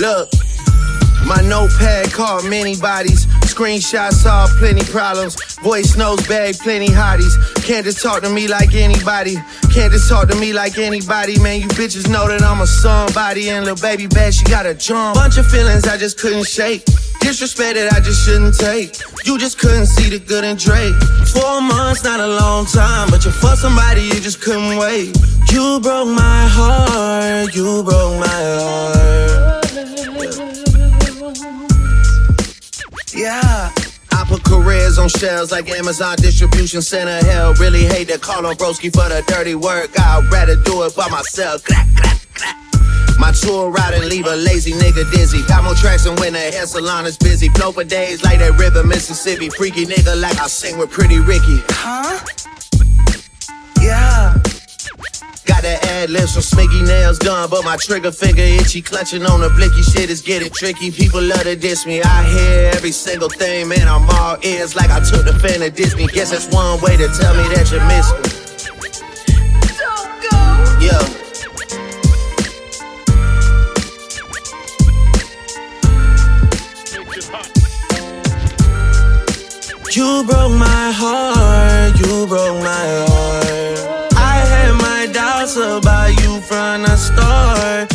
Look, my notepad called many bodies. Screenshots saw plenty problems. Voice notes bag plenty hotties. Can't just talk to me like anybody. Can't just talk to me like anybody. Man, you bitches know that I'm a somebody. And little baby bad, she got a jump. Bunch of feelings I just couldn't shake. Disrespect that I just shouldn't take. You just couldn't see the good in Drake. Four months, not a long time, but you for somebody you just couldn't wait. You broke my heart. You broke on shelves like Amazon distribution center. Hell, really hate to call on broski for the dirty work. I'd rather do it by myself. Clack, clack, clack. My tour ride and leave a lazy nigga dizzy. Got more tracks than when the hair salon is busy. Flow for days like that river, Mississippi. Freaky nigga like I sing with Pretty Ricky. Huh? Yeah. Got the ad libs from Smiggy nails done, but my trigger finger itchy. Clutching on the blicky shit is getting tricky. People love to diss me. I hear every single thing, man. I'm all ears like I took the fan of Disney. Guess that's one way to tell me that you miss me. Don't go. Yeah. You broke my heart, you broke my heart. Doubts about you from the start.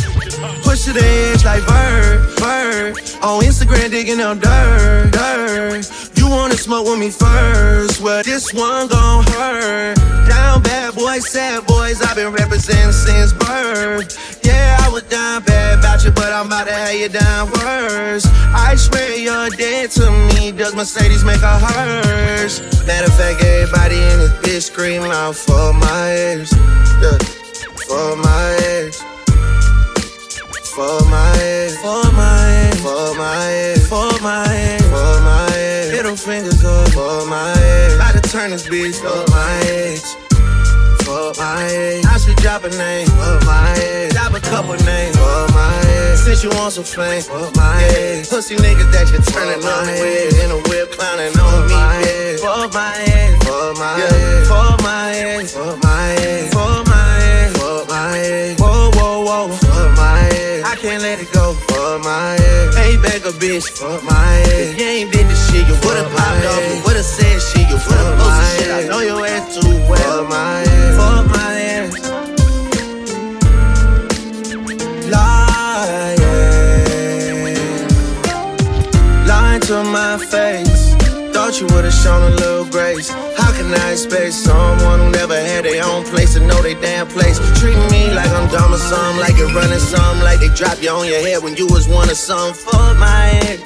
Push the edge like bird, bird. On Instagram digging up dirt, dirt. You wanna smoke with me first? Well, this one gon' hurt. Down bad boys, sad boys. I've been representing since birth. Yeah, I was down bad about you, but I'm about to have you down worse. I swear you're dead to me. Does Mercedes make a hearse? Matter of fact, everybody in this bitch scream out for my ears. Yeah, for my ears. For my ears. For my ears. For my ears. For my ears. For my ears. Middle fingers up for my ears. About to turn this bitch for my ears for my age. I should drop a name for my age. Drop a couple names for my age. Since you want some fame for my age. Pussy niggas that you turning on with. In a whip clowning on me. For my age. For my age. For my age. For my age. For my I can't let it go for my age. Ain't back a bitch for my. If you ain't did this shit, you would've popped off. You would've said shit. You would've posted shit. I know your ass too well. For my age. For my age. Lying. Lying to my face. Thought you would've shown a little grace. How can I expect someone who never have their own place and know they damn place. Treat me like I'm dumb or something, like you're running something, like they drop you on your head when you was one or something. For my head,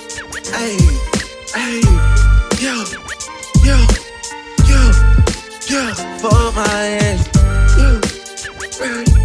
hey, hey, yo, yo, yo, yo, Fuck my head, yo, right.